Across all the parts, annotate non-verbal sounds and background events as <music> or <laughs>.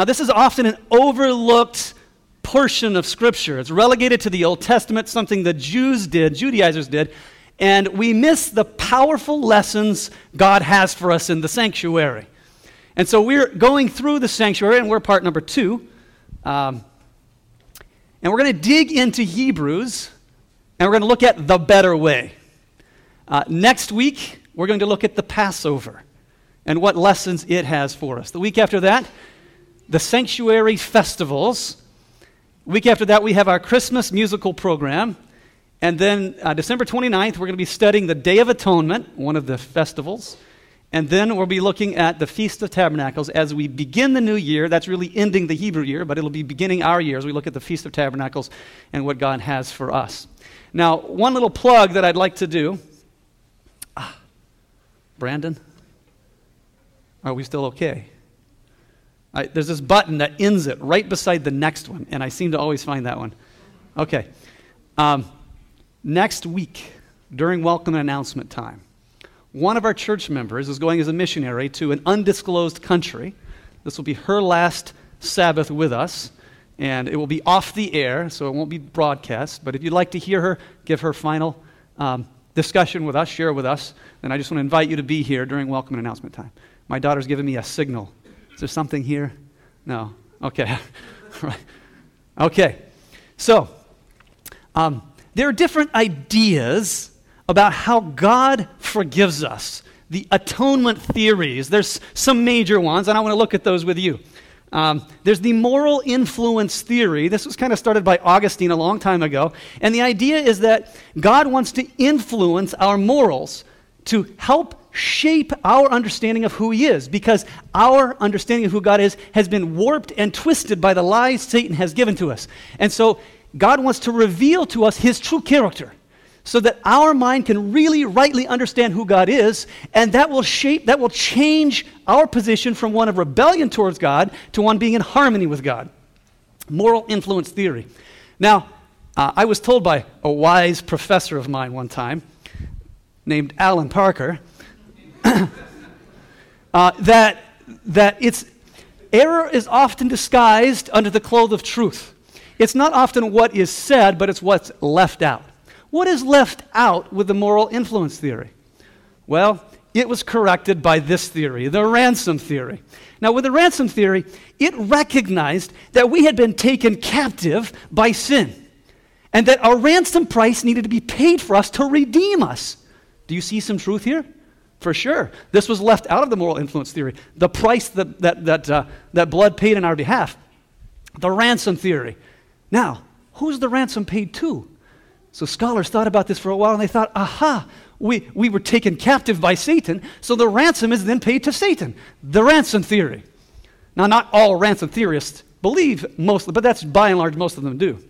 Now, this is often an overlooked portion of Scripture. It's relegated to the Old Testament, something the Jews did, Judaizers did, and we miss the powerful lessons God has for us in the sanctuary. And so we're going through the sanctuary, and we're part number two. Um, and we're going to dig into Hebrews, and we're going to look at the better way. Uh, next week, we're going to look at the Passover and what lessons it has for us. The week after that, the sanctuary festivals. Week after that, we have our Christmas musical program. And then uh, December 29th, we're going to be studying the Day of Atonement, one of the festivals. And then we'll be looking at the Feast of Tabernacles as we begin the new year. That's really ending the Hebrew year, but it'll be beginning our year as we look at the Feast of Tabernacles and what God has for us. Now, one little plug that I'd like to do. Ah, Brandon, are we still okay? I, there's this button that ends it right beside the next one, and I seem to always find that one. Okay. Um, next week, during welcome and announcement time, one of our church members is going as a missionary to an undisclosed country. This will be her last Sabbath with us, and it will be off the air, so it won't be broadcast. But if you'd like to hear her give her final um, discussion with us, share with us, then I just want to invite you to be here during welcome and announcement time. My daughter's giving me a signal is there something here? No. Okay. <laughs> right. Okay. So, um, there are different ideas about how God forgives us. The atonement theories. There's some major ones, and I want to look at those with you. Um, there's the moral influence theory. This was kind of started by Augustine a long time ago. And the idea is that God wants to influence our morals to help shape our understanding of who He is because our understanding of who God is has been warped and twisted by the lies Satan has given to us. And so God wants to reveal to us His true character so that our mind can really rightly understand who God is, and that will shape, that will change our position from one of rebellion towards God to one being in harmony with God. Moral influence theory. Now, uh, I was told by a wise professor of mine one time named Alan Parker <coughs> uh, that, that it's, error is often disguised under the cloth of truth. It's not often what is said, but it's what's left out. What is left out with the moral influence theory? Well, it was corrected by this theory, the ransom theory. Now, with the ransom theory, it recognized that we had been taken captive by sin and that a ransom price needed to be paid for us to redeem us. Do you see some truth here? For sure. This was left out of the moral influence theory. The price that, that, that, uh, that blood paid in our behalf. The ransom theory. Now, who's the ransom paid to? So scholars thought about this for a while and they thought, aha, we, we were taken captive by Satan, so the ransom is then paid to Satan. The ransom theory. Now, not all ransom theorists believe mostly, but that's by and large most of them do.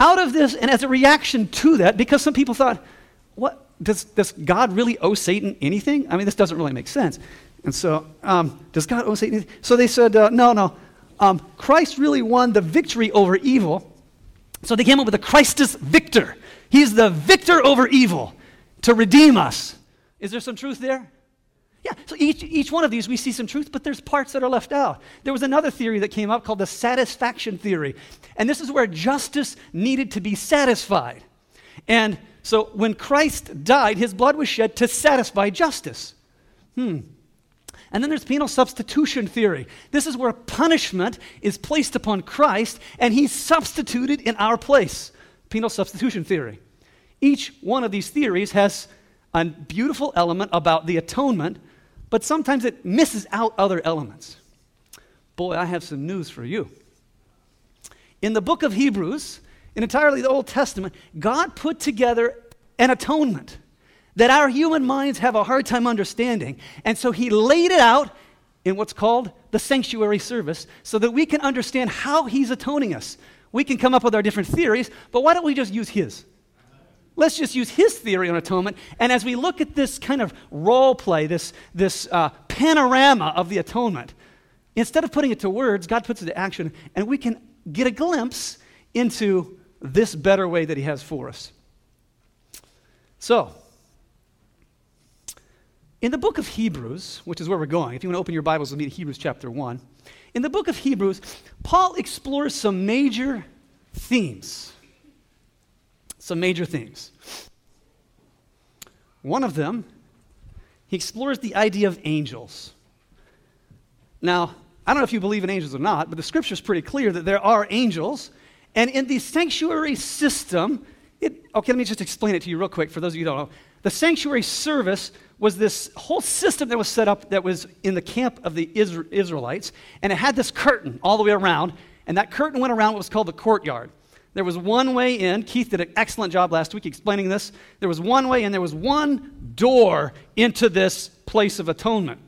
Out of this, and as a reaction to that, because some people thought, what, does, does God really owe Satan anything? I mean, this doesn't really make sense. And so, um, does God owe Satan anything? So they said, uh, no, no. Um, Christ really won the victory over evil. So they came up with the Christus victor. He's the victor over evil to redeem us. Is there some truth there? Yeah, so each, each one of these we see some truth, but there's parts that are left out. There was another theory that came up called the satisfaction theory. And this is where justice needed to be satisfied. And so when Christ died, his blood was shed to satisfy justice. Hmm. And then there's penal substitution theory. This is where punishment is placed upon Christ and he's substituted in our place. Penal substitution theory. Each one of these theories has a beautiful element about the atonement, but sometimes it misses out other elements. Boy, I have some news for you. In the book of Hebrews, in entirely the Old Testament, God put together an atonement that our human minds have a hard time understanding. And so he laid it out in what's called the sanctuary service so that we can understand how he's atoning us. We can come up with our different theories, but why don't we just use his? Let's just use his theory on atonement. And as we look at this kind of role play, this, this uh, panorama of the atonement, instead of putting it to words, God puts it to action, and we can get a glimpse into this better way that He has for us. So, In the book of Hebrews, which is where we're going, if you want to open your Bibles with me to Hebrews chapter 1, in the book of Hebrews, Paul explores some major themes. Some major themes. One of them, he explores the idea of angels. Now, I don't know if you believe in angels or not, but the scripture is pretty clear that there are angels. And in the sanctuary system, it, okay, let me just explain it to you real quick for those of you who don't know. The sanctuary service was this whole system that was set up that was in the camp of the Israelites, and it had this curtain all the way around, and that curtain went around what was called the courtyard. There was one way in. Keith did an excellent job last week explaining this. There was one way in, there was one door into this place of atonement.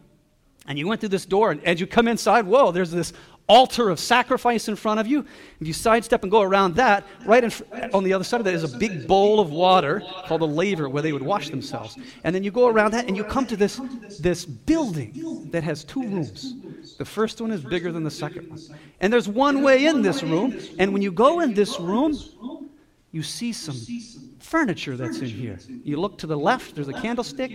And you went through this door, and as you come inside, whoa, there's this altar of sacrifice in front of you. If you sidestep and go around that, right fr- on the other side of that is a big bowl of water called a laver where they would wash themselves. And then you go around that and you come to this, this building that has two rooms. The first one is bigger than the second one. And there's one way in this room, and when you go in this room, you see some furniture that's in here. You look to the left, there's a candlestick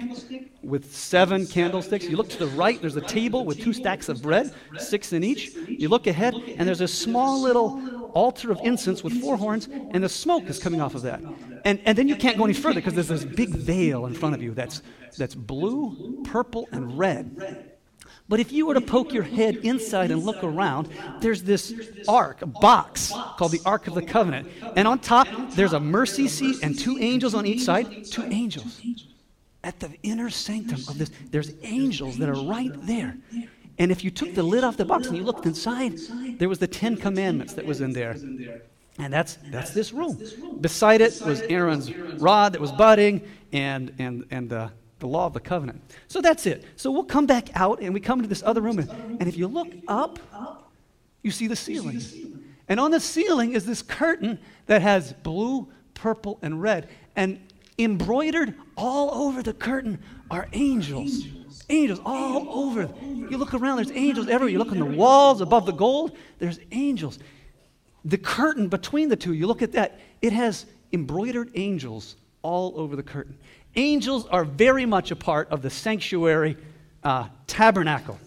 with seven candlesticks. You look to the right, there's a table with two stacks of bread, six in each. You look ahead, and there's a small little altar of incense with four horns, and the smoke is coming off of that. And, and then you can't go any further because there's this big veil in front of you that's, that's blue, purple, and red. But if you were to poke your head inside and look around, there's this ark, a box called the Ark of the Covenant. And on top, there's a mercy seat and two angels on each side. Two angels. At the inner sanctum of this, there's angels that are right there. And if you took the lid off the box and you looked inside, there was the Ten Commandments that was in there. And that's, that's this room. Beside it was Aaron's rod that was budding and, and, and uh, the law of the covenant. So that's it. So we'll come back out and we come to this other room. And, and if you look up, you see the ceiling. And on the ceiling is this curtain that has blue, purple, and red. And embroidered all over the curtain are angels. Angels all over. You look around, there's angels everywhere. You look on the walls above the gold, there's angels. The curtain between the two, you look at that, it has embroidered angels all over the curtain. Angels are very much a part of the sanctuary uh, tabernacle.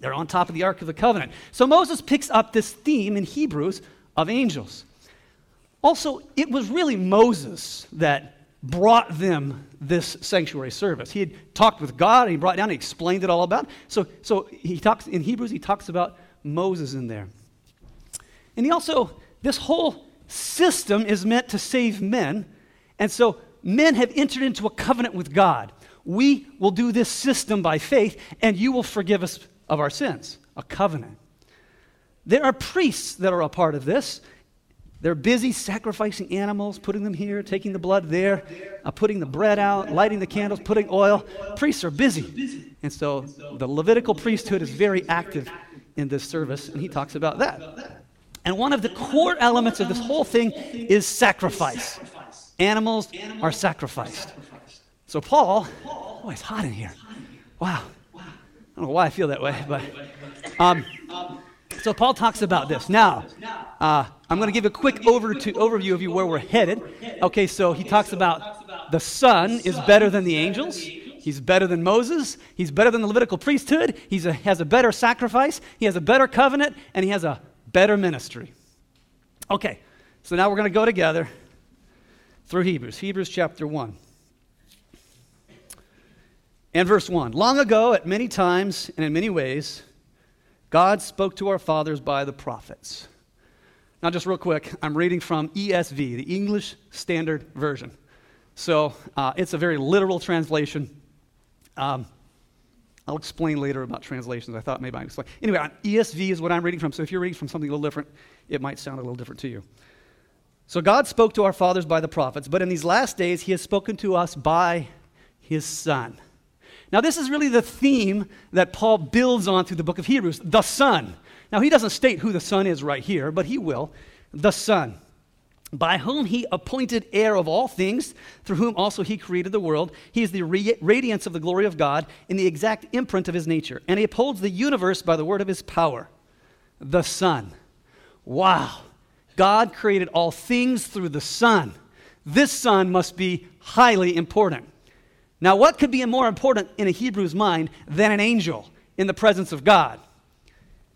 They're on top of the Ark of the Covenant. So Moses picks up this theme in Hebrews of angels. Also, it was really Moses that brought them this sanctuary service. He had talked with God and he brought down, he explained it all about. So, so he talks in Hebrews, he talks about Moses in there. And he also, this whole system is meant to save men. And so men have entered into a covenant with God. We will do this system by faith, and you will forgive us of our sins. A covenant. There are priests that are a part of this. They're busy sacrificing animals, putting them here, taking the blood there, uh, putting the bread out, lighting the candles, putting oil. Priests are busy. And so the Levitical priesthood is very active in this service, and he talks about that. And one of the core elements of this whole thing is sacrifice. Animals are sacrificed. So, Paul, oh, it's hot in here. Wow. I don't know why I feel that way, but. Um, so, Paul talks about this. Now, uh, I'm going to give a quick over to, overview of you where we're headed. Okay, so he talks about the Son is better than the angels. He's better than Moses. He's better than the Levitical priesthood. He has a better sacrifice. He has a better covenant, and he has a better ministry. Okay, so now we're going to go together through Hebrews, Hebrews chapter 1. And verse 1 Long ago, at many times and in many ways, God spoke to our fathers by the prophets. Now, just real quick, I'm reading from ESV, the English Standard Version. So uh, it's a very literal translation. Um, I'll explain later about translations. I thought maybe I'd explain. Anyway, ESV is what I'm reading from, so if you're reading from something a little different, it might sound a little different to you. So God spoke to our fathers by the prophets, but in these last days, He has spoken to us by His Son. Now, this is really the theme that Paul builds on through the book of Hebrews the Son. Now, he doesn't state who the Son is right here, but he will. The Son, by whom he appointed heir of all things, through whom also he created the world. He is the radiance of the glory of God in the exact imprint of his nature, and he upholds the universe by the word of his power. The Son. Wow. God created all things through the Son. This Son must be highly important. Now, what could be more important in a Hebrew's mind than an angel in the presence of God?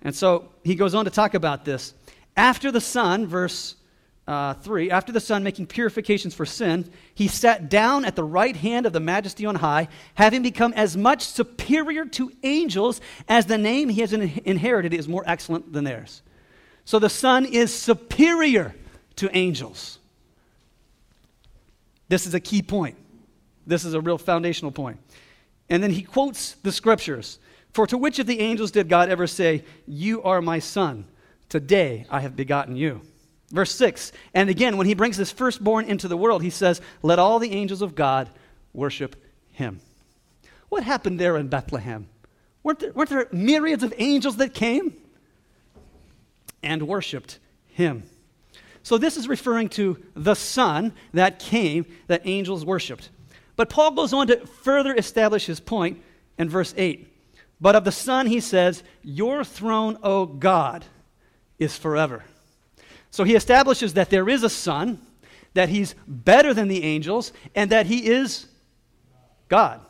And so he goes on to talk about this. After the Son, verse uh, 3, after the Son making purifications for sin, he sat down at the right hand of the majesty on high, having become as much superior to angels as the name he has in- inherited is more excellent than theirs. So the Son is superior to angels. This is a key point. This is a real foundational point. And then he quotes the scriptures. For to which of the angels did God ever say, You are my son? Today I have begotten you. Verse 6. And again, when he brings his firstborn into the world, he says, Let all the angels of God worship him. What happened there in Bethlehem? Weren't there, weren't there myriads of angels that came and worshiped him? So this is referring to the Son that came that angels worshiped. But Paul goes on to further establish his point in verse 8. But of the Son, he says, Your throne, O God, is forever. So he establishes that there is a Son, that he's better than the angels, and that he is God.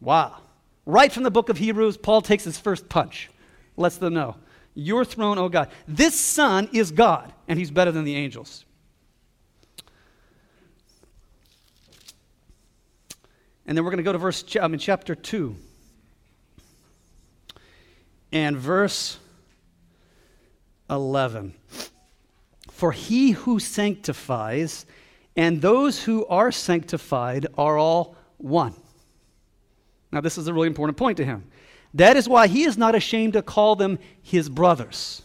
Wow. Right from the book of Hebrews, Paul takes his first punch, lets them know. Your throne, O God. This Son is God, and he's better than the angels. And then we're going to go to verse, I mean, chapter 2 and verse 11. For he who sanctifies and those who are sanctified are all one. Now, this is a really important point to him. That is why he is not ashamed to call them his brothers.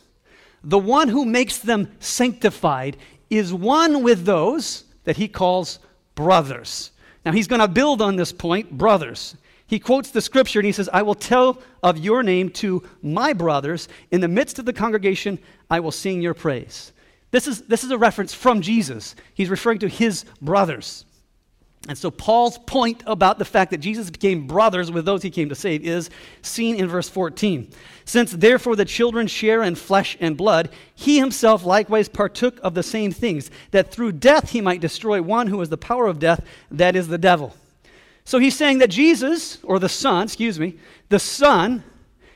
The one who makes them sanctified is one with those that he calls brothers. Now, he's going to build on this point, brothers. He quotes the scripture and he says, I will tell of your name to my brothers. In the midst of the congregation, I will sing your praise. This is, this is a reference from Jesus. He's referring to his brothers. And so, Paul's point about the fact that Jesus became brothers with those he came to save is seen in verse 14. Since therefore the children share in flesh and blood, he himself likewise partook of the same things, that through death he might destroy one who the power of death, that is the devil so he's saying that Jesus, or the Son, excuse me, the Son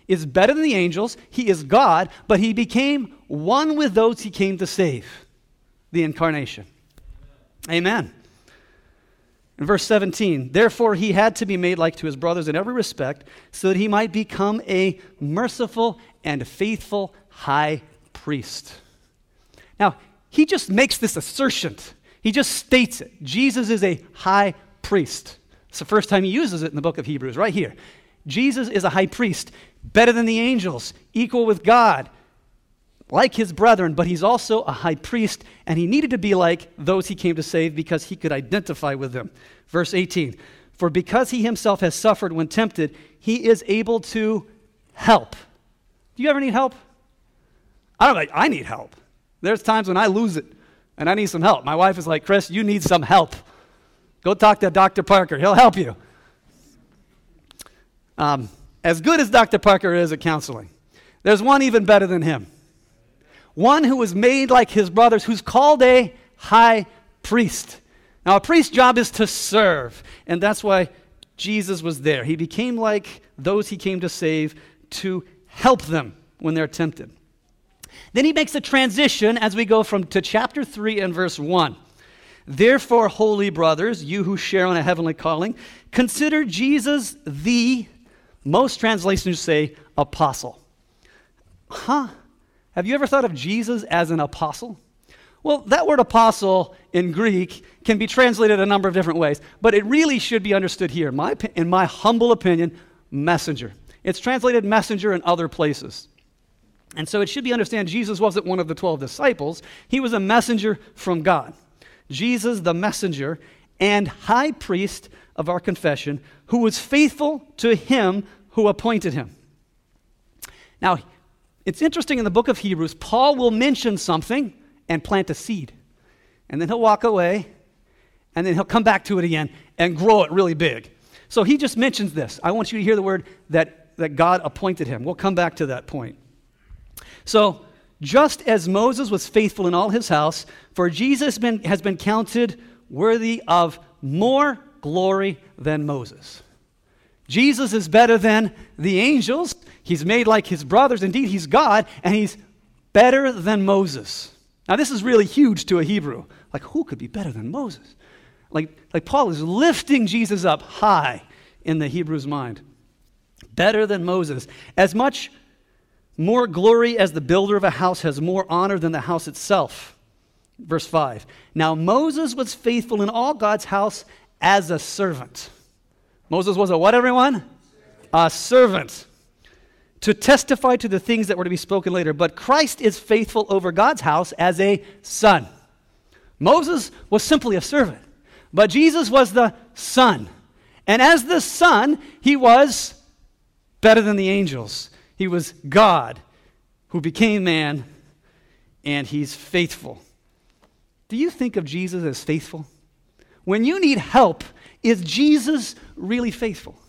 is better than the angels. He is God, but he became one with those he came to save the incarnation. Amen. In verse 17, therefore he had to be made like to his brothers in every respect, so that he might become a merciful and faithful high priest. Now, he just makes this assertion. He just states it. Jesus is a high priest. It's the first time he uses it in the book of Hebrews, right here. Jesus is a high priest, better than the angels, equal with God, like his brethren, but he's also a high priest, and he needed to be like those he came to save because he could identify with them. Verse 18 For because he himself has suffered when tempted, he is able to help. Do you ever need help? I don't like, I need help. There's times when I lose it and I need some help. My wife is like, Chris, you need some help. Go talk to Dr. Parker, he'll help you. Um, as good as Dr. Parker is at counseling, there's one even better than him. One who was made like his brothers, who's called a high priest. Now, a priest's job is to serve, and that's why Jesus was there. He became like those he came to save to help them when they're tempted. Then he makes a transition as we go from to chapter 3 and verse 1. Therefore, holy brothers, you who share on a heavenly calling, consider Jesus the, most translations say, apostle. Huh? Have you ever thought of Jesus as an apostle? Well, that word apostle in Greek can be translated a number of different ways, but it really should be understood here. My, in my humble opinion, messenger. It's translated messenger in other places. And so it should be understood Jesus wasn't one of the 12 disciples, he was a messenger from God. Jesus, the messenger and high priest of our confession, who was faithful to him who appointed him. Now, it's interesting in the book of Hebrews, Paul will mention something and plant a seed. And then he'll walk away, and then he'll come back to it again and grow it really big. So he just mentions this. I want you to hear the word that, that God appointed him. We'll come back to that point. So, just as Moses was faithful in all his house, for Jesus been, has been counted worthy of more glory than Moses. Jesus is better than the angels. He's made like his brothers. Indeed, he's God, and he's better than Moses. Now, this is really huge to a Hebrew. Like, who could be better than Moses? Like, like Paul is lifting Jesus up high in the Hebrew's mind. Better than Moses. As much more glory as the builder of a house has more honor than the house itself. Verse 5. Now Moses was faithful in all God's house as a servant. Moses was a what, everyone? A servant. To testify to the things that were to be spoken later. But Christ is faithful over God's house as a son. Moses was simply a servant, but Jesus was the son. And as the son, he was better than the angels. He was God who became man, and he's faithful. Do you think of Jesus as faithful? When you need help, is Jesus really faithful?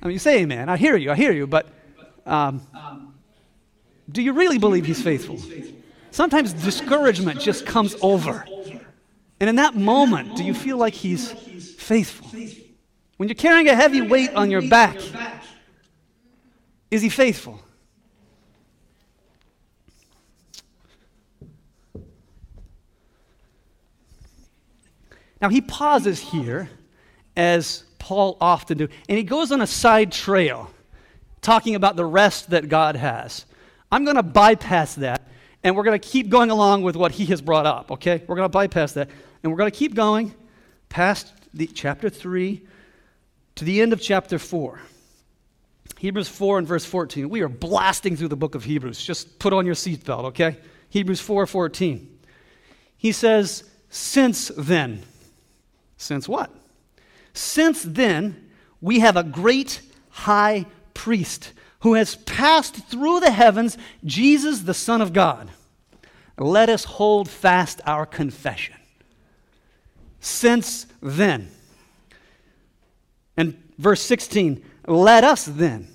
I mean, you say amen. I hear you, I hear you, but um, do you really believe he's faithful? Sometimes discouragement just comes over. And in that moment, do you feel like he's faithful? When you're carrying a heavy weight on your back, is he faithful? Now, he pauses here, as Paul often do, and he goes on a side trail talking about the rest that God has. I'm going to bypass that, and we're going to keep going along with what he has brought up, okay? We're going to bypass that, and we're going to keep going past the, chapter 3 to the end of chapter 4. Hebrews 4 and verse 14. We are blasting through the book of Hebrews. Just put on your seatbelt, okay? Hebrews 4 14. He says, Since then, since what? Since then, we have a great high priest who has passed through the heavens, Jesus, the Son of God. Let us hold fast our confession. Since then. And verse 16, let us then.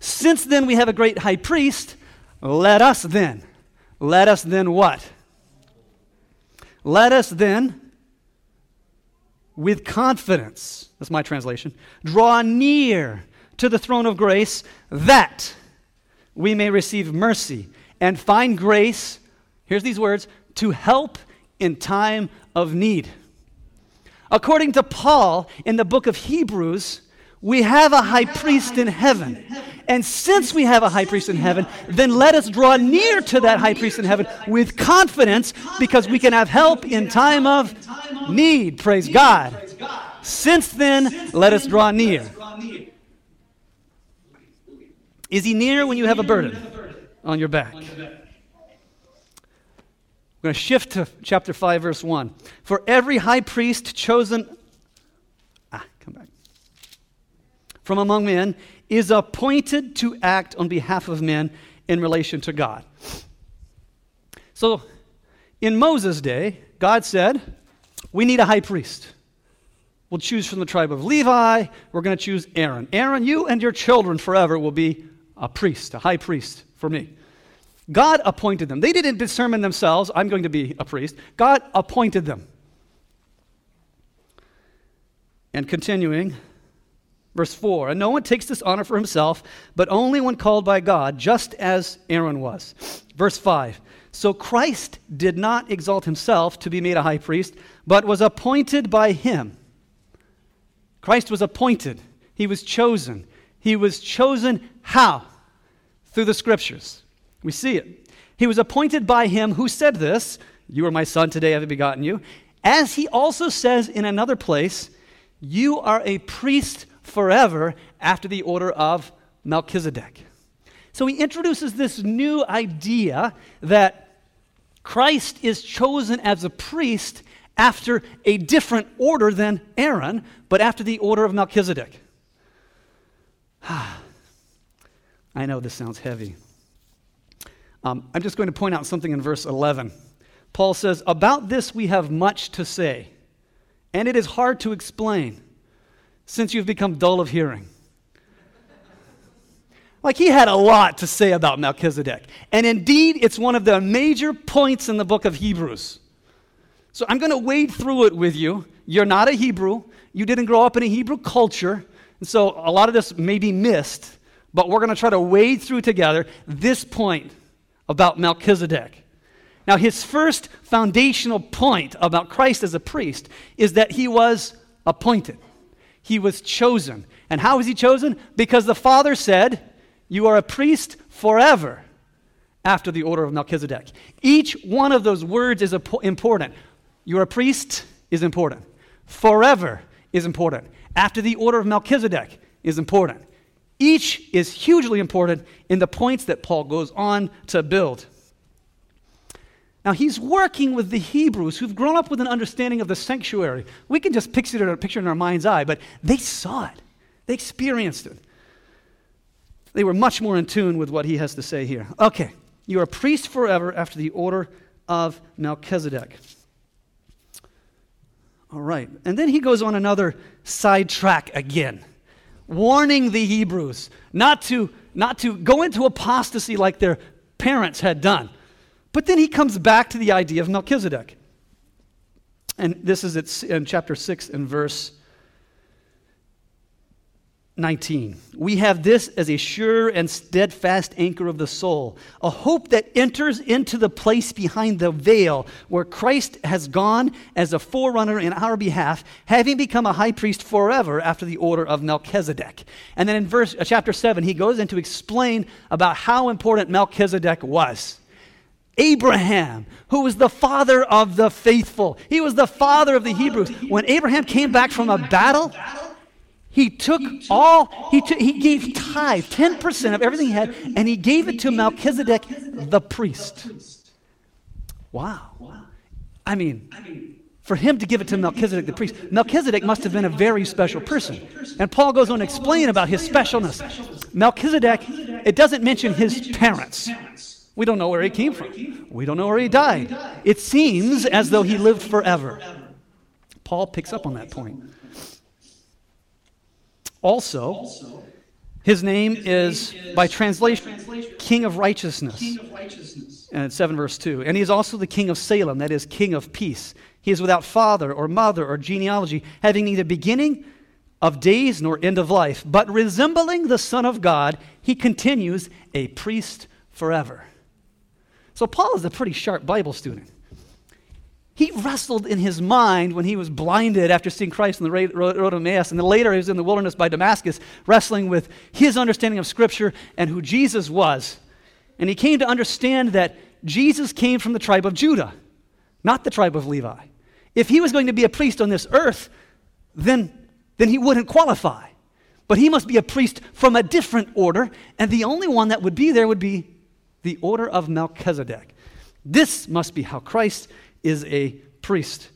Since then we have a great high priest, let us then. Let us then what? Let us then with confidence, that's my translation, draw near to the throne of grace that we may receive mercy and find grace, here's these words, to help in time of need. According to Paul in the book of Hebrews, we have a high priest in heaven. And since we have a high priest in heaven, then let us draw near to that high priest in heaven with confidence because we can have help in time of need. Praise God. Since then, let us draw near. Is he near when you have a burden on your back? We're going to shift to chapter 5, verse 1. For every high priest chosen from among men is appointed to act on behalf of men in relation to God. So, in Moses' day, God said, We need a high priest. We'll choose from the tribe of Levi. We're going to choose Aaron. Aaron, you and your children forever will be a priest, a high priest for me. God appointed them. They didn't determine themselves, I'm going to be a priest. God appointed them. And continuing, Verse 4 And no one takes this honor for himself, but only when called by God, just as Aaron was. Verse 5 So Christ did not exalt himself to be made a high priest, but was appointed by him. Christ was appointed, he was chosen. He was chosen how? Through the scriptures. We see it. He was appointed by him who said this You are my son, today I have begotten you. As he also says in another place, You are a priest forever after the order of Melchizedek. So he introduces this new idea that Christ is chosen as a priest after a different order than Aaron, but after the order of Melchizedek. <sighs> I know this sounds heavy. Um, I'm just going to point out something in verse 11. Paul says, About this we have much to say, and it is hard to explain since you've become dull of hearing. Like he had a lot to say about Melchizedek. And indeed, it's one of the major points in the book of Hebrews. So I'm going to wade through it with you You're not a Hebrew. You didn't grow up in a Hebrew culture. And so a lot of this may be missed, but we're going to try to wade through together this point about Melchizedek. Now, his first foundational point about Christ as a priest is that he was appointed, he was chosen. And how was he chosen? Because the Father said, You are a priest forever after the order of Melchizedek. Each one of those words is important. You're a priest is important. Forever is important. After the order of Melchizedek is important. Each is hugely important in the points that Paul goes on to build. Now, he's working with the Hebrews who've grown up with an understanding of the sanctuary. We can just picture it, picture it in our mind's eye, but they saw it, they experienced it. They were much more in tune with what he has to say here. Okay, you are a priest forever after the order of Melchizedek. All right, and then he goes on another sidetrack again, warning the Hebrews not to, not to go into apostasy like their parents had done. But then he comes back to the idea of Melchizedek. And this is in chapter 6 and verse 19. We have this as a sure and steadfast anchor of the soul, a hope that enters into the place behind the veil where Christ has gone as a forerunner in our behalf, having become a high priest forever after the order of Melchizedek. And then in verse uh, chapter 7 he goes in to explain about how important Melchizedek was. Abraham, who was the father of the faithful. He was the father of the Hebrews. When Abraham came back from a battle, he took all, he, took, he gave tithe, 10% of everything he had, and he gave it to Melchizedek, the priest. Wow. I mean, for him to give it to Melchizedek, the priest, Melchizedek must have been a very special person. And Paul goes on to explain about his specialness. Melchizedek, it doesn't mention his parents. We don't know where he came from. We don't know where he died. It seems as though he lived forever. Paul picks up on that point. Also, his name is, by translation, King of Righteousness. And it's 7 verse 2. And he is also the King of Salem, that is, King of Peace. He is without father or mother or genealogy, having neither beginning of days nor end of life. But resembling the Son of God, he continues a priest forever. So Paul is a pretty sharp Bible student. He wrestled in his mind when he was blinded after seeing Christ on the road of Emmaus, and then later he was in the wilderness by Damascus, wrestling with his understanding of Scripture and who Jesus was. And he came to understand that Jesus came from the tribe of Judah, not the tribe of Levi. If he was going to be a priest on this earth, then, then he wouldn't qualify. But he must be a priest from a different order, and the only one that would be there would be the order of Melchizedek. This must be how Christ is a priest.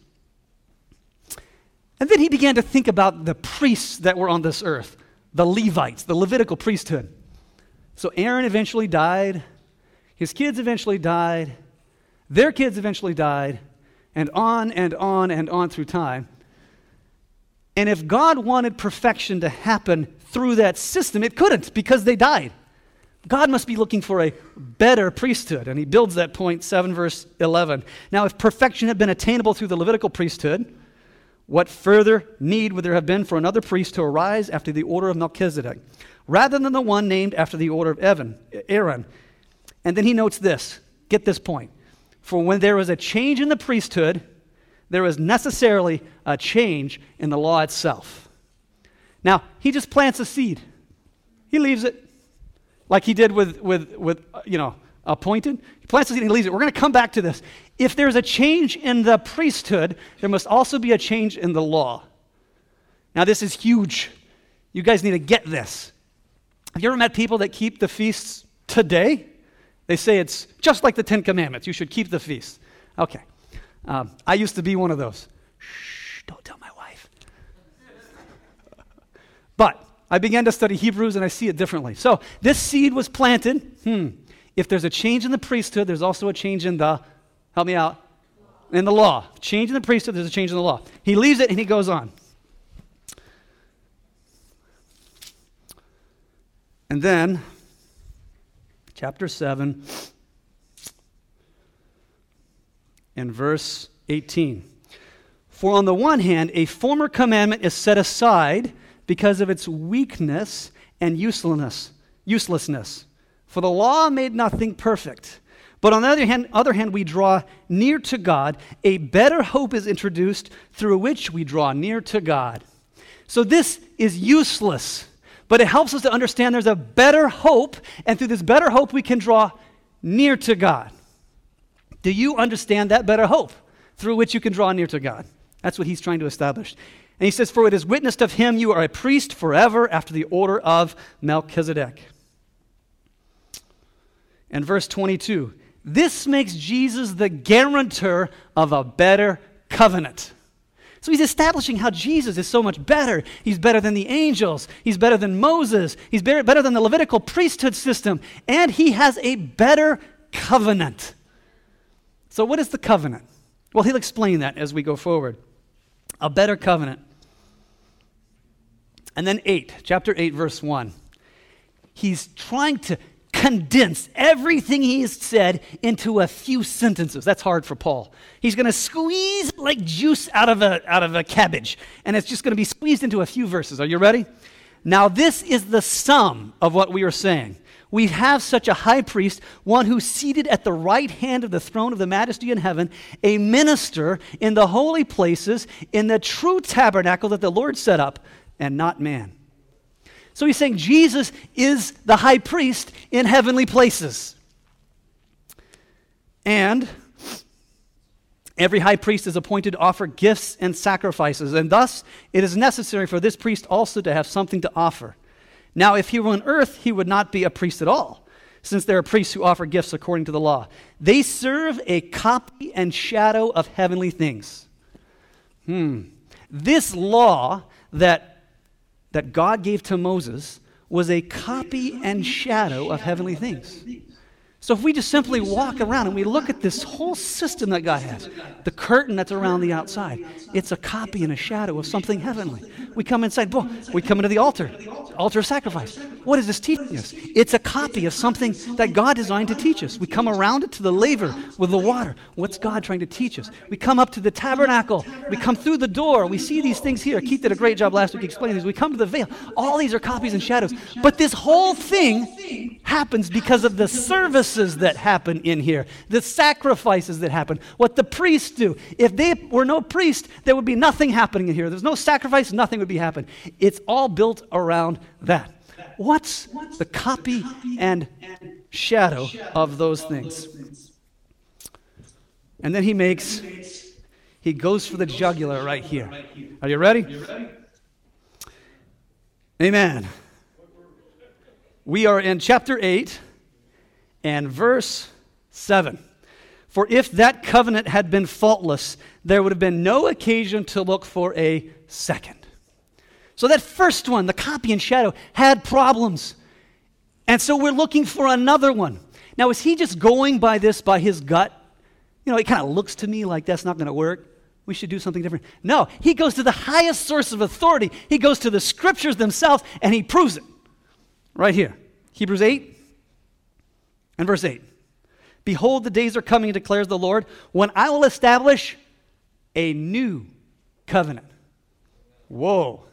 And then he began to think about the priests that were on this earth, the Levites, the Levitical priesthood. So Aaron eventually died, his kids eventually died, their kids eventually died, and on and on and on through time. And if God wanted perfection to happen through that system, it couldn't because they died. God must be looking for a better priesthood. And he builds that point, 7 verse 11. Now, if perfection had been attainable through the Levitical priesthood, what further need would there have been for another priest to arise after the order of Melchizedek, rather than the one named after the order of Evan, Aaron? And then he notes this get this point. For when there was a change in the priesthood, there was necessarily a change in the law itself. Now, he just plants a seed, he leaves it like he did with, with, with uh, you know, appointed. He plants the seed and he leaves it. We're going to come back to this. If there's a change in the priesthood, there must also be a change in the law. Now, this is huge. You guys need to get this. Have you ever met people that keep the feasts today? They say it's just like the Ten Commandments. You should keep the feasts. Okay. Um, I used to be one of those. Shh, don't tell my wife. <laughs> but I began to study Hebrews and I see it differently. So this seed was planted. Hmm. If there's a change in the priesthood, there's also a change in the, help me out, in the law. Change in the priesthood, there's a change in the law. He leaves it and he goes on. And then, chapter 7, in verse 18. For on the one hand, a former commandment is set aside because of its weakness and uselessness. Uselessness. For the law made nothing perfect. But on the other hand, other hand, we draw near to God. A better hope is introduced through which we draw near to God. So this is useless, but it helps us to understand there's a better hope, and through this better hope, we can draw near to God. Do you understand that better hope through which you can draw near to God? That's what he's trying to establish. And he says, For it is witnessed of him, you are a priest forever after the order of Melchizedek. And verse 22 this makes Jesus the guarantor of a better covenant. So he's establishing how Jesus is so much better. He's better than the angels. He's better than Moses. He's better, than the Levitical priesthood system. And he has a better covenant. So, what is the covenant? Well, he'll explain that as we go forward. A better covenant. And then 8, chapter 8, verse 1. He's trying to condense everything he's said into a few sentences. That's hard for Paul. He's going to squeeze like juice out of a, out of a cabbage, and it's just going to be squeezed into a few verses. Are you ready? Now, this is the sum of what we are saying. We have such a high priest, one who's seated at the right hand of the throne of the majesty in heaven, a minister in the holy places, in the true tabernacle that the Lord set up, and not man. So he's saying Jesus is the high priest in heavenly places. And every high priest is appointed to offer gifts and sacrifices, and thus it is necessary for this priest also to have something to offer. Now, if he were on earth, he would not be a priest at all, since there are priests who offer gifts according to the law. They serve a copy and shadow of heavenly things. Hmm. This law that that God gave to Moses was a copy and shadow of heavenly things. So if we just simply walk around and we look at this whole system that God has, the curtain that's around the outside, it's a copy and a shadow of something heavenly. We come inside, well, we come into the altar, altar of sacrifice. What is this teaching us? It's a copy of something that God designed to teach us. We come around it to the laver with the water. What's God trying to teach us? We come up to the tabernacle. We come through the door. We see these things here. Keith did a great job last week explaining these. We come to the veil. All these are copies and shadows. But this whole thing happens because of the service that happen in here, the sacrifices that happen, what the priests do. If they were no priest, there would be nothing happening in here. There's no sacrifice, nothing would be happening. It's all built around that. What's the copy and shadow of those things? And then he makes, he goes for the jugular right here. Are you ready? Amen. We are in chapter 8 and verse 7. For if that covenant had been faultless, there would have been no occasion to look for a second. So that first one, the copy and shadow, had problems. And so we're looking for another one. Now, is he just going by this by his gut? You know, it kind of looks to me like that's not going to work. We should do something different. No, he goes to the highest source of authority. He goes to the scriptures themselves and he proves it. Right here. Hebrews 8, and verse 8 Behold, the days are coming, declares the Lord, when I will establish a new covenant. Whoa.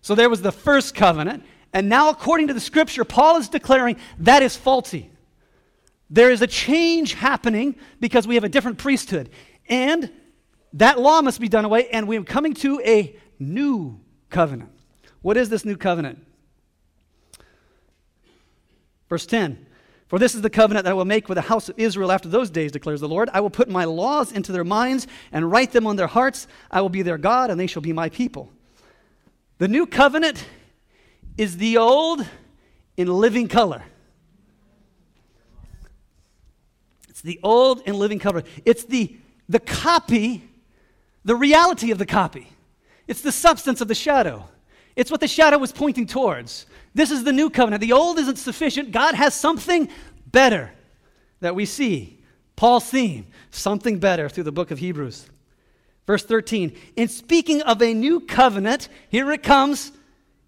So there was the first covenant, and now, according to the scripture, Paul is declaring that is faulty. There is a change happening because we have a different priesthood. And that law must be done away, and we're coming to a new covenant. What is this new covenant? Verse 10 for this is the covenant that I will make with the house of Israel after those days, declares the Lord. I will put my laws into their minds and write them on their hearts. I will be their God, and they shall be my people. The new covenant is the old in living color. It's the old in living color. It's the, the copy, the reality of the copy. It's the substance of the shadow. It's what the shadow was pointing towards. This is the new covenant. The old isn't sufficient. God has something better that we see. Paul's theme, something better through the book of Hebrews. Verse 13, in speaking of a new covenant, here it comes,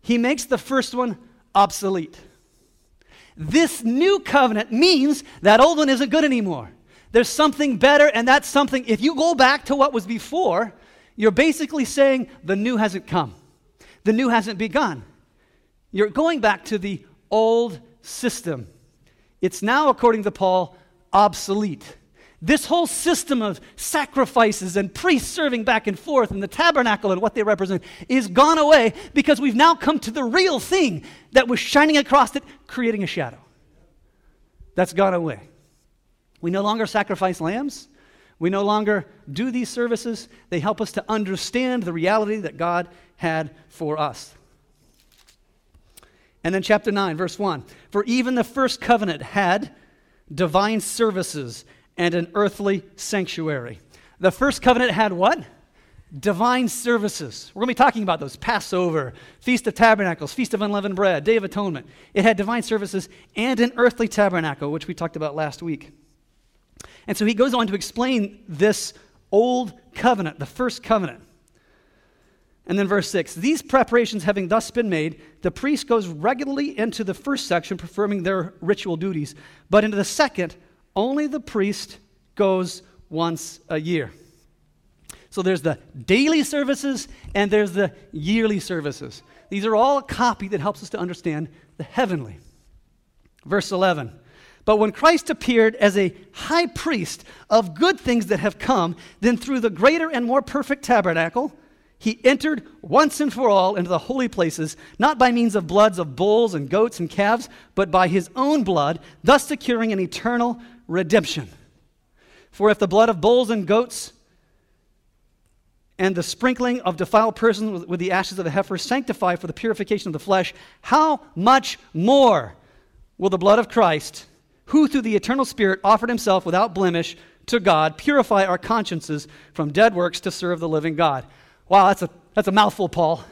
he makes the first one obsolete. This new covenant means that old one isn't good anymore. There's something better, and that's something, if you go back to what was before, you're basically saying the new hasn't come, the new hasn't begun. You're going back to the old system. It's now, according to Paul, obsolete. This whole system of sacrifices and priests serving back and forth and the tabernacle and what they represent is gone away because we've now come to the real thing that was shining across it, creating a shadow. That's gone away. We no longer sacrifice lambs. We no longer do these services. They help us to understand the reality that God had for us. And then, chapter 9, verse 1 For even the first covenant had divine services and an earthly sanctuary. The first covenant had what? Divine services. We're going to be talking about those Passover, Feast of Tabernacles, Feast of Unleavened Bread, Day of Atonement. It had divine services and an earthly tabernacle, which we talked about last week. And so he goes on to explain this old covenant, the first covenant. And then verse 6 These preparations having thus been made, the priest goes regularly into the first section, performing their ritual duties, but into the second, only the priest goes once a year. So there's the daily services and there's the yearly services. These are all a copy that helps us to understand the heavenly. Verse 11 But when Christ appeared as a high priest of good things that have come, then through the greater and more perfect tabernacle, he entered once and for all into the holy places, not by means of bloods of bulls and goats and calves, but by his own blood, thus securing an eternal redemption. For if the blood of bulls and goats and the sprinkling of defiled persons with the ashes of the heifer sanctify for the purification of the flesh, how much more will the blood of Christ, who through the eternal Spirit offered himself without blemish to God, purify our consciences from dead works to serve the living God? Wow, that's a, that's a mouthful, Paul.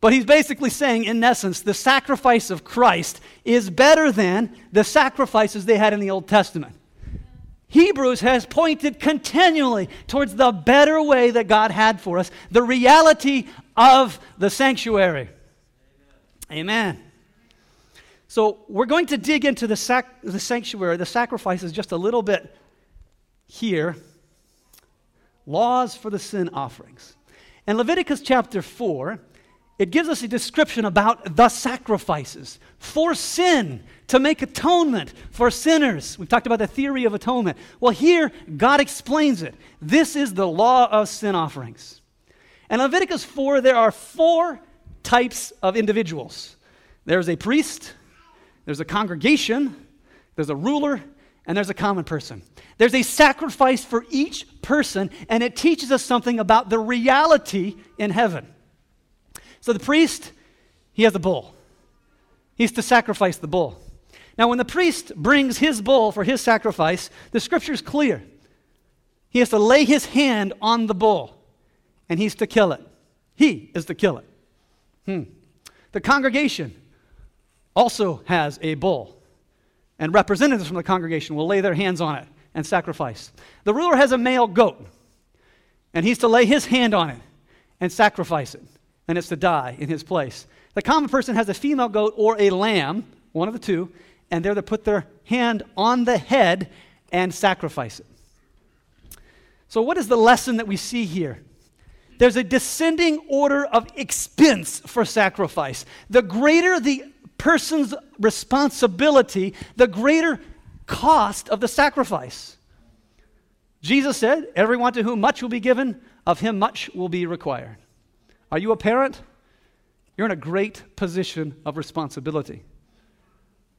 But he's basically saying, in essence, the sacrifice of Christ is better than the sacrifices they had in the Old Testament. Hebrews has pointed continually towards the better way that God had for us, the reality of the sanctuary. Amen. Amen. So we're going to dig into the, sac- the sanctuary, the sacrifices, just a little bit here. Laws for the sin offerings. In Leviticus chapter 4, it gives us a description about the sacrifices for sin, to make atonement for sinners. We've talked about the theory of atonement. Well, here, God explains it. This is the law of sin offerings. In Leviticus 4, there are four types of individuals there's a priest, there's a congregation, there's a ruler, and there's a common person. There's a sacrifice for each person, and it teaches us something about the reality in heaven. So the priest, he has a bull. He's to sacrifice the bull. Now, when the priest brings his bull for his sacrifice, the scripture is clear. He has to lay his hand on the bull, and he's to kill it. He is to kill it. Hmm. The congregation also has a bull, and representatives from the congregation will lay their hands on it and sacrifice. The ruler has a male goat, and he's to lay his hand on it and sacrifice it, and it's to die in his place. The common person has a female goat or a lamb, one of the two, and they're to put their hand on the head and sacrifice it. So, what is the lesson that we see here? There's a descending order of expense for sacrifice. The greater the person's responsibility, the greater cost of the sacrifice. Jesus said, Everyone to whom much will be given, of him much will be required. Are you a parent? You're in a great position of responsibility.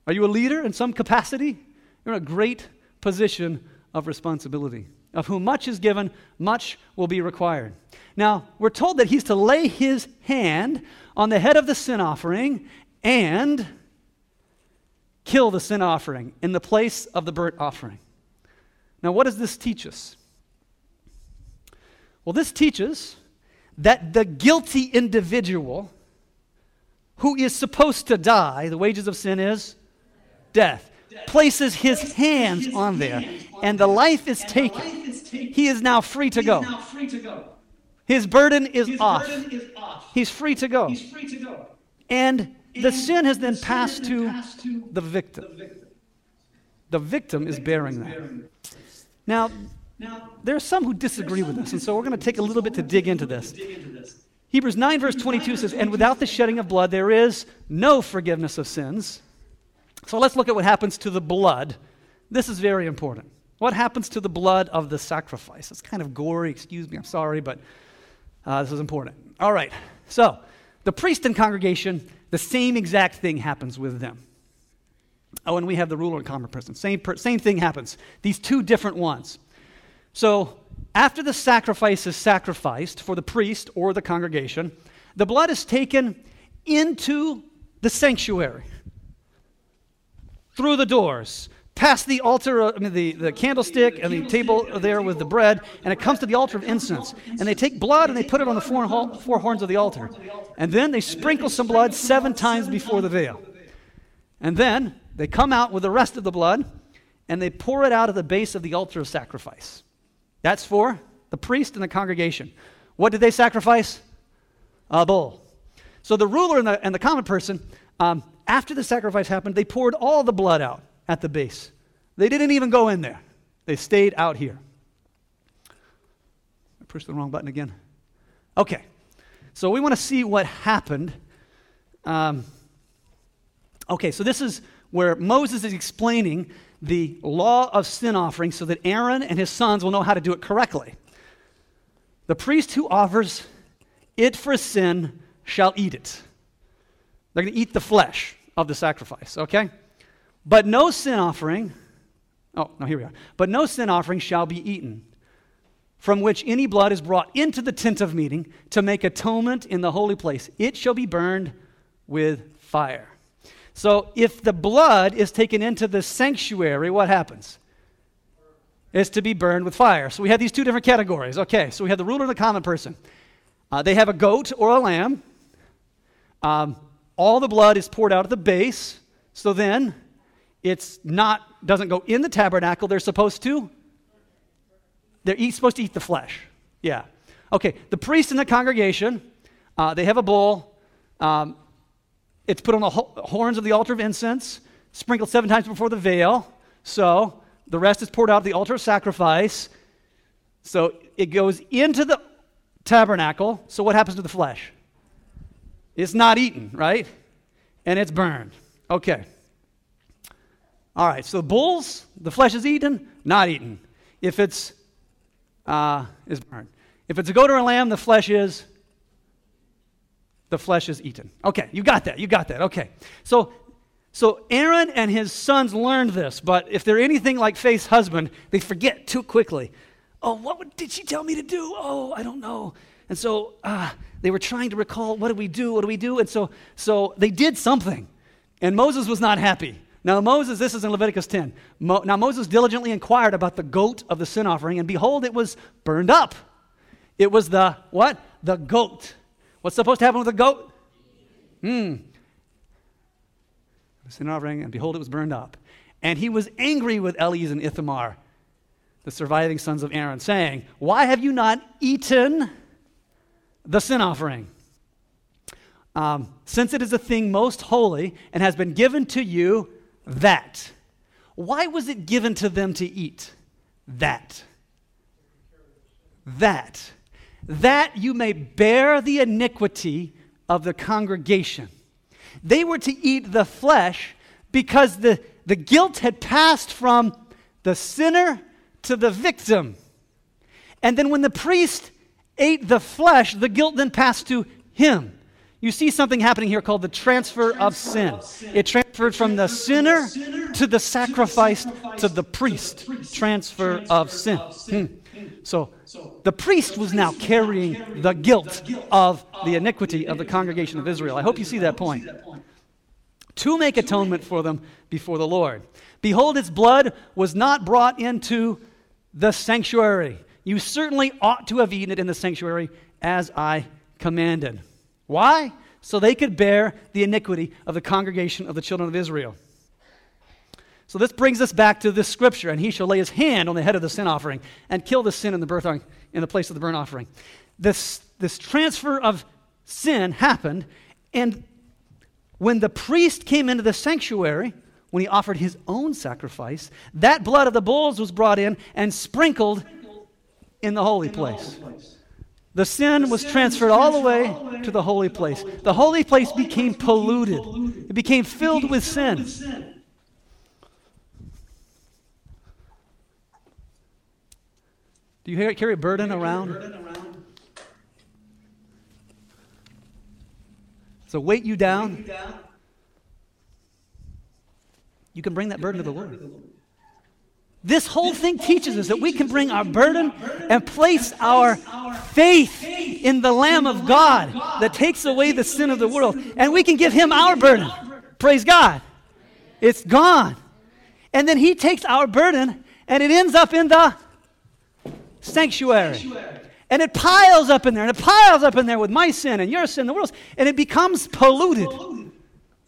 Are you a leader in some capacity? You're in a great position of responsibility. Of whom much is given, much will be required. Now, we're told that he's to lay his hand on the head of the sin offering and kill the sin offering in the place of the burnt offering. Now, what does this teach us? Well, this teaches that the guilty individual who is supposed to die, the wages of sin is death, places his hands on there, and the life is taken. He is now free to go. His burden is off. He's free to go. And the sin has then passed to the victim. The victim is bearing that. Now, there are some who disagree with this, and so we're going to take a little bit to dig into this. Hebrews 9, verse 22 says, And without the shedding of blood, there is no forgiveness of sins. So let's look at what happens to the blood. This is very important. What happens to the blood of the sacrifice? It's kind of gory, excuse me, I'm sorry, but uh, this is important. All right, so the priest and congregation, the same exact thing happens with them. Oh, and we have the ruler and common person. Same, per, same thing happens. These two different ones. So after the sacrifice is sacrificed for the priest or the congregation, the blood is taken into the sanctuary through the doors, past the altar, uh, I mean, the, the candlestick and the table there with the bread, and it comes to the altar of incense. And they take blood and they put it on the four, four horns of the altar. And then they sprinkle some blood seven times before the veil. And then they come out with the rest of the blood and they pour it out at the base of the altar of sacrifice. That's for the priest and the congregation. What did they sacrifice? A bull. So the ruler and the, and the common person, um, after the sacrifice happened, they poured all the blood out at the base. They didn't even go in there, they stayed out here. I pushed the wrong button again. Okay, so we want to see what happened. Um, okay, so this is where Moses is explaining the law of sin offering so that Aaron and his sons will know how to do it correctly. The priest who offers it for sin shall eat it. They're going to eat the flesh of the sacrifice, okay? But no sin offering, oh, no, here we are. But no sin offering shall be eaten, from which any blood is brought into the tent of meeting to make atonement in the holy place. It shall be burned with fire. So if the blood is taken into the sanctuary, what happens? It's to be burned with fire. So we have these two different categories. Okay, so we have the ruler and the common person. Uh, they have a goat or a lamb. Um, all the blood is poured out at the base. So then it's not doesn't go in the tabernacle. They're supposed to. They're eat, supposed to eat the flesh. Yeah. Okay. The priest in the congregation, uh, they have a bull. Um, it's put on the horns of the altar of incense, sprinkled seven times before the veil. So the rest is poured out the altar of sacrifice. So it goes into the tabernacle. So what happens to the flesh? It's not eaten, right? And it's burned. Okay. All right, so bulls, the flesh is eaten, not eaten. If it's uh, is burned. If it's a goat or a lamb, the flesh is the flesh is eaten. Okay, you got that. You got that. Okay. So so Aaron and his sons learned this, but if they're anything like Faith's husband, they forget too quickly. Oh, what did she tell me to do? Oh, I don't know. And so uh, they were trying to recall, what do we do? What do we do? And so, so they did something. And Moses was not happy. Now, Moses, this is in Leviticus 10. Mo, now, Moses diligently inquired about the goat of the sin offering, and behold, it was burned up. It was the what? The goat. What's supposed to happen with a goat? Hmm. The sin offering, and behold, it was burned up. And he was angry with Eleazar and Ithamar, the surviving sons of Aaron, saying, Why have you not eaten the sin offering? Um, since it is a thing most holy and has been given to you, that. Why was it given to them to eat? That. That that you may bear the iniquity of the congregation. They were to eat the flesh because the, the guilt had passed from the sinner to the victim. And then when the priest ate the flesh, the guilt then passed to him. You see something happening here called the transfer of sin. It transferred from the sinner to the sacrifice to the priest. Transfer of sin. Hmm. So the priest was now carrying the guilt of the iniquity of the congregation of Israel. I hope you see that point. To make atonement for them before the Lord. Behold, its blood was not brought into the sanctuary. You certainly ought to have eaten it in the sanctuary as I commanded. Why? So they could bear the iniquity of the congregation of the children of Israel. So this brings us back to this scripture, and he shall lay his hand on the head of the sin offering and kill the sin in the birth offering, in the place of the burnt offering. This, this transfer of sin happened, and when the priest came into the sanctuary, when he offered his own sacrifice, that blood of the bulls was brought in and sprinkled in the holy place. The sin was transferred all the way to the holy place. The holy place became polluted, it became filled with sin. Do you carry a burden around? So weight you down. You can bring that burden to the Lord. This whole thing teaches us that we can bring our burden and place our faith in the Lamb of God that takes away the sin of the world. And we can give Him our burden. Praise God. It's gone. And then He takes our burden and it ends up in the sanctuary. And it piles up in there, and it piles up in there with my sin and your sin, the world's, and it becomes polluted.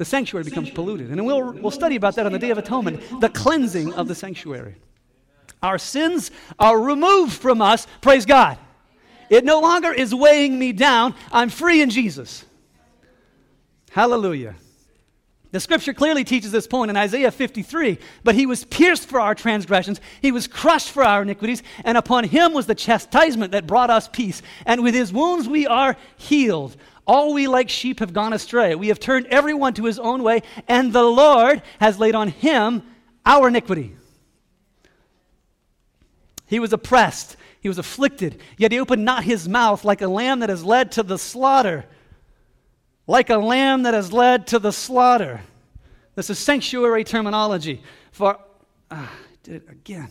The sanctuary becomes polluted. And we'll, we'll study about that on the Day of Atonement the cleansing of the sanctuary. Our sins are removed from us, praise God. It no longer is weighing me down. I'm free in Jesus. Hallelujah. The scripture clearly teaches this point in Isaiah 53. But he was pierced for our transgressions, he was crushed for our iniquities, and upon him was the chastisement that brought us peace. And with his wounds we are healed. All we like sheep have gone astray. We have turned everyone to his own way, and the Lord has laid on him our iniquity. He was oppressed, he was afflicted, yet he opened not his mouth like a lamb that is led to the slaughter like a lamb that is led to the slaughter. This is sanctuary terminology. For, ah, I did it again.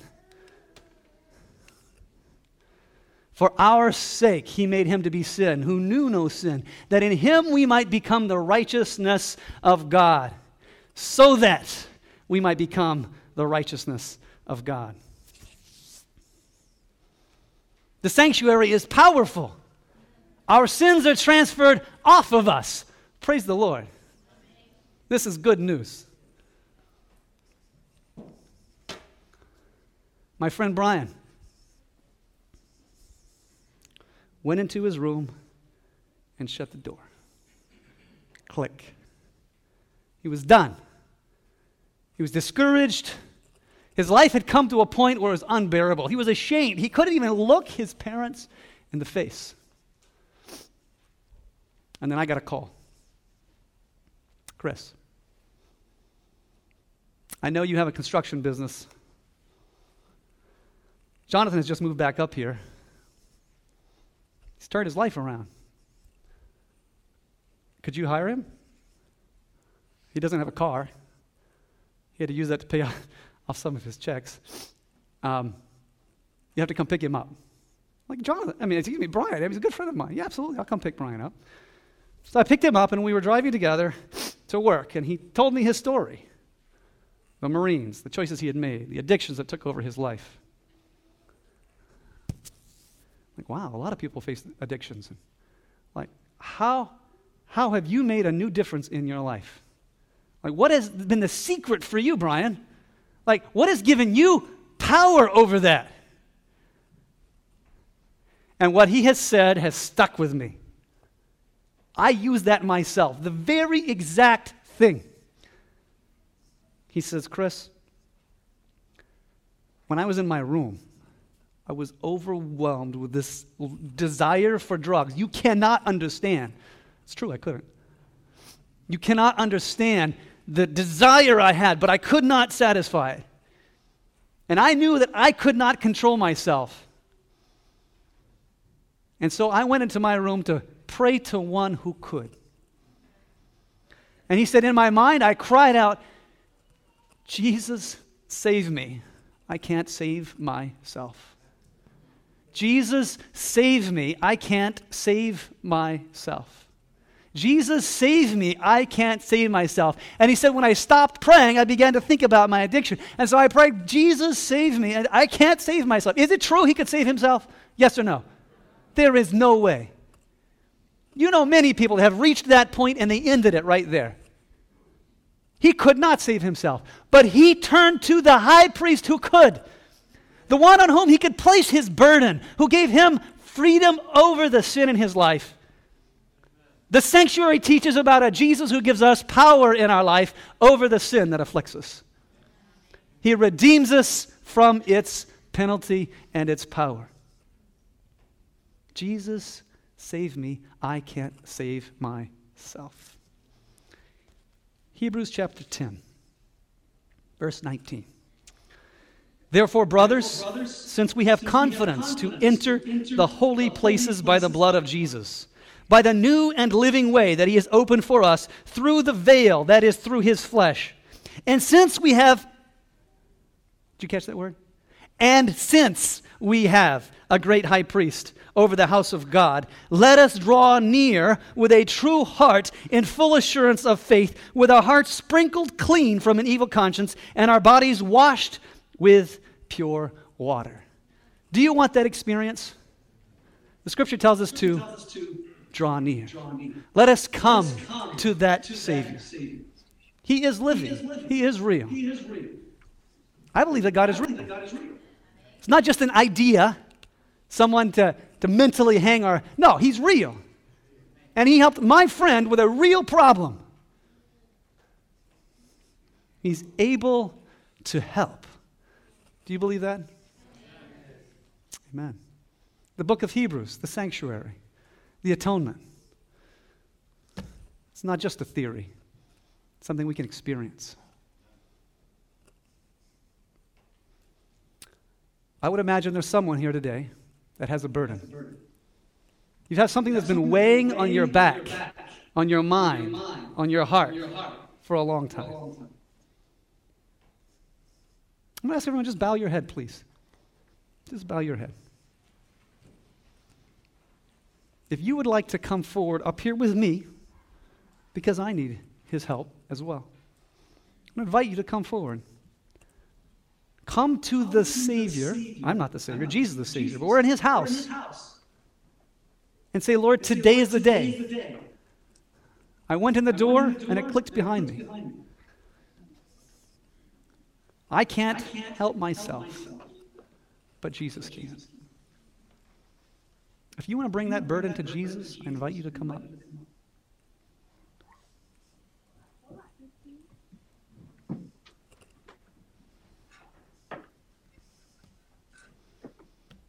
For our sake, he made him to be sin, who knew no sin, that in him we might become the righteousness of God, so that we might become the righteousness of God. The sanctuary is powerful. Our sins are transferred off of us. Praise the Lord. This is good news. My friend Brian went into his room and shut the door. Click. He was done. He was discouraged. His life had come to a point where it was unbearable. He was ashamed. He couldn't even look his parents in the face. And then I got a call. Chris, I know you have a construction business. Jonathan has just moved back up here. He's turned his life around. Could you hire him? He doesn't have a car. He had to use that to pay <laughs> off some of his checks. Um, you have to come pick him up. Like Jonathan, I mean, excuse me, Brian, he's a good friend of mine. Yeah, absolutely, I'll come pick Brian up. So I picked him up and we were driving together to work, and he told me his story the Marines, the choices he had made, the addictions that took over his life. Like, wow, a lot of people face addictions. Like, how, how have you made a new difference in your life? Like, what has been the secret for you, Brian? Like, what has given you power over that? And what he has said has stuck with me. I use that myself, the very exact thing. He says, Chris, when I was in my room, I was overwhelmed with this desire for drugs. You cannot understand. It's true, I couldn't. You cannot understand the desire I had, but I could not satisfy it. And I knew that I could not control myself. And so I went into my room to pray to one who could. And he said, In my mind, I cried out, Jesus, save me. I can't save myself. Jesus, save me. I can't save myself. Jesus, save me. I can't save myself. And he said, when I stopped praying, I began to think about my addiction. And so I prayed, Jesus, save me. And I can't save myself. Is it true he could save himself? Yes or no? There is no way. You know, many people have reached that point and they ended it right there. He could not save himself, but he turned to the high priest who could, the one on whom he could place his burden, who gave him freedom over the sin in his life. The sanctuary teaches about a Jesus who gives us power in our life over the sin that afflicts us. He redeems us from its penalty and its power. Jesus, save me. I can't save myself. Hebrews chapter 10, verse 19. Therefore, brothers, since we have confidence to enter the holy places by the blood of Jesus, by the new and living way that he has opened for us through the veil, that is, through his flesh. And since we have, did you catch that word? And since we have a great high priest over the house of God, let us draw near with a true heart in full assurance of faith, with our hearts sprinkled clean from an evil conscience and our bodies washed with pure water. Do you want that experience? The scripture tells us to draw near. Let us come to that Savior. He is living, He is real. I believe that God is real. It's not just an idea, someone to, to mentally hang our. No, He's real. And He helped my friend with a real problem. He's able to help. Do you believe that? Amen. The book of Hebrews, the sanctuary, the atonement. It's not just a theory, it's something we can experience. I would imagine there's someone here today that has a burden. You have something that's been weighing on your back, on your mind, on your heart for a long time. I'm going to ask everyone just bow your head, please. Just bow your head. If you would like to come forward up here with me, because I need his help as well, I'm going to invite you to come forward. Come to the Savior. I'm not the Savior, uh-huh. Jesus is the Savior, but we're in his house. And say, Lord, today is the day. I went in the door and it clicked behind me. I can't help myself, but Jesus can. If you want to bring that burden to Jesus, I invite you to come up.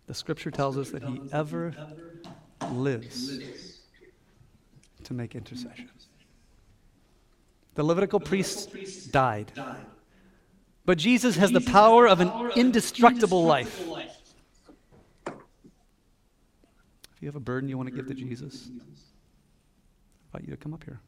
The scripture tells us that he ever lives to make intercession. The Levitical priests died. But Jesus has the power of an indestructible life. If you have a burden you want to give to Jesus, I invite you to come up here.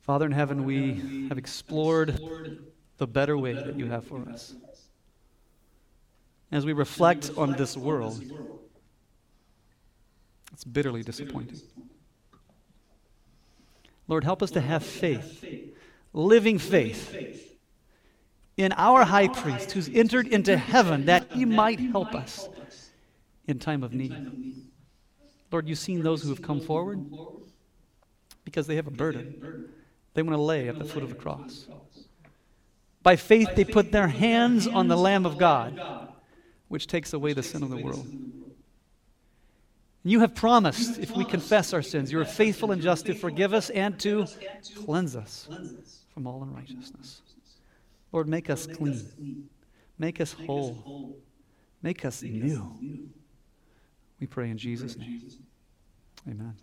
Father in heaven, we have explored the better way that you have for us. As we reflect on this world, it's bitterly disappointing. Lord, help us to have faith, living faith, in our high priest who's entered into heaven that he might help us in time of need. Lord, you've seen those who have come forward because they have a burden they want to lay at the foot of the cross. By faith, they put their hands on the Lamb of God, which takes away the sin of the world. You have promised, if we confess our sins, you are faithful and just to forgive us and to cleanse us from all unrighteousness. Lord, make us clean. Make us whole. Make us new. We pray in Jesus' name. Amen.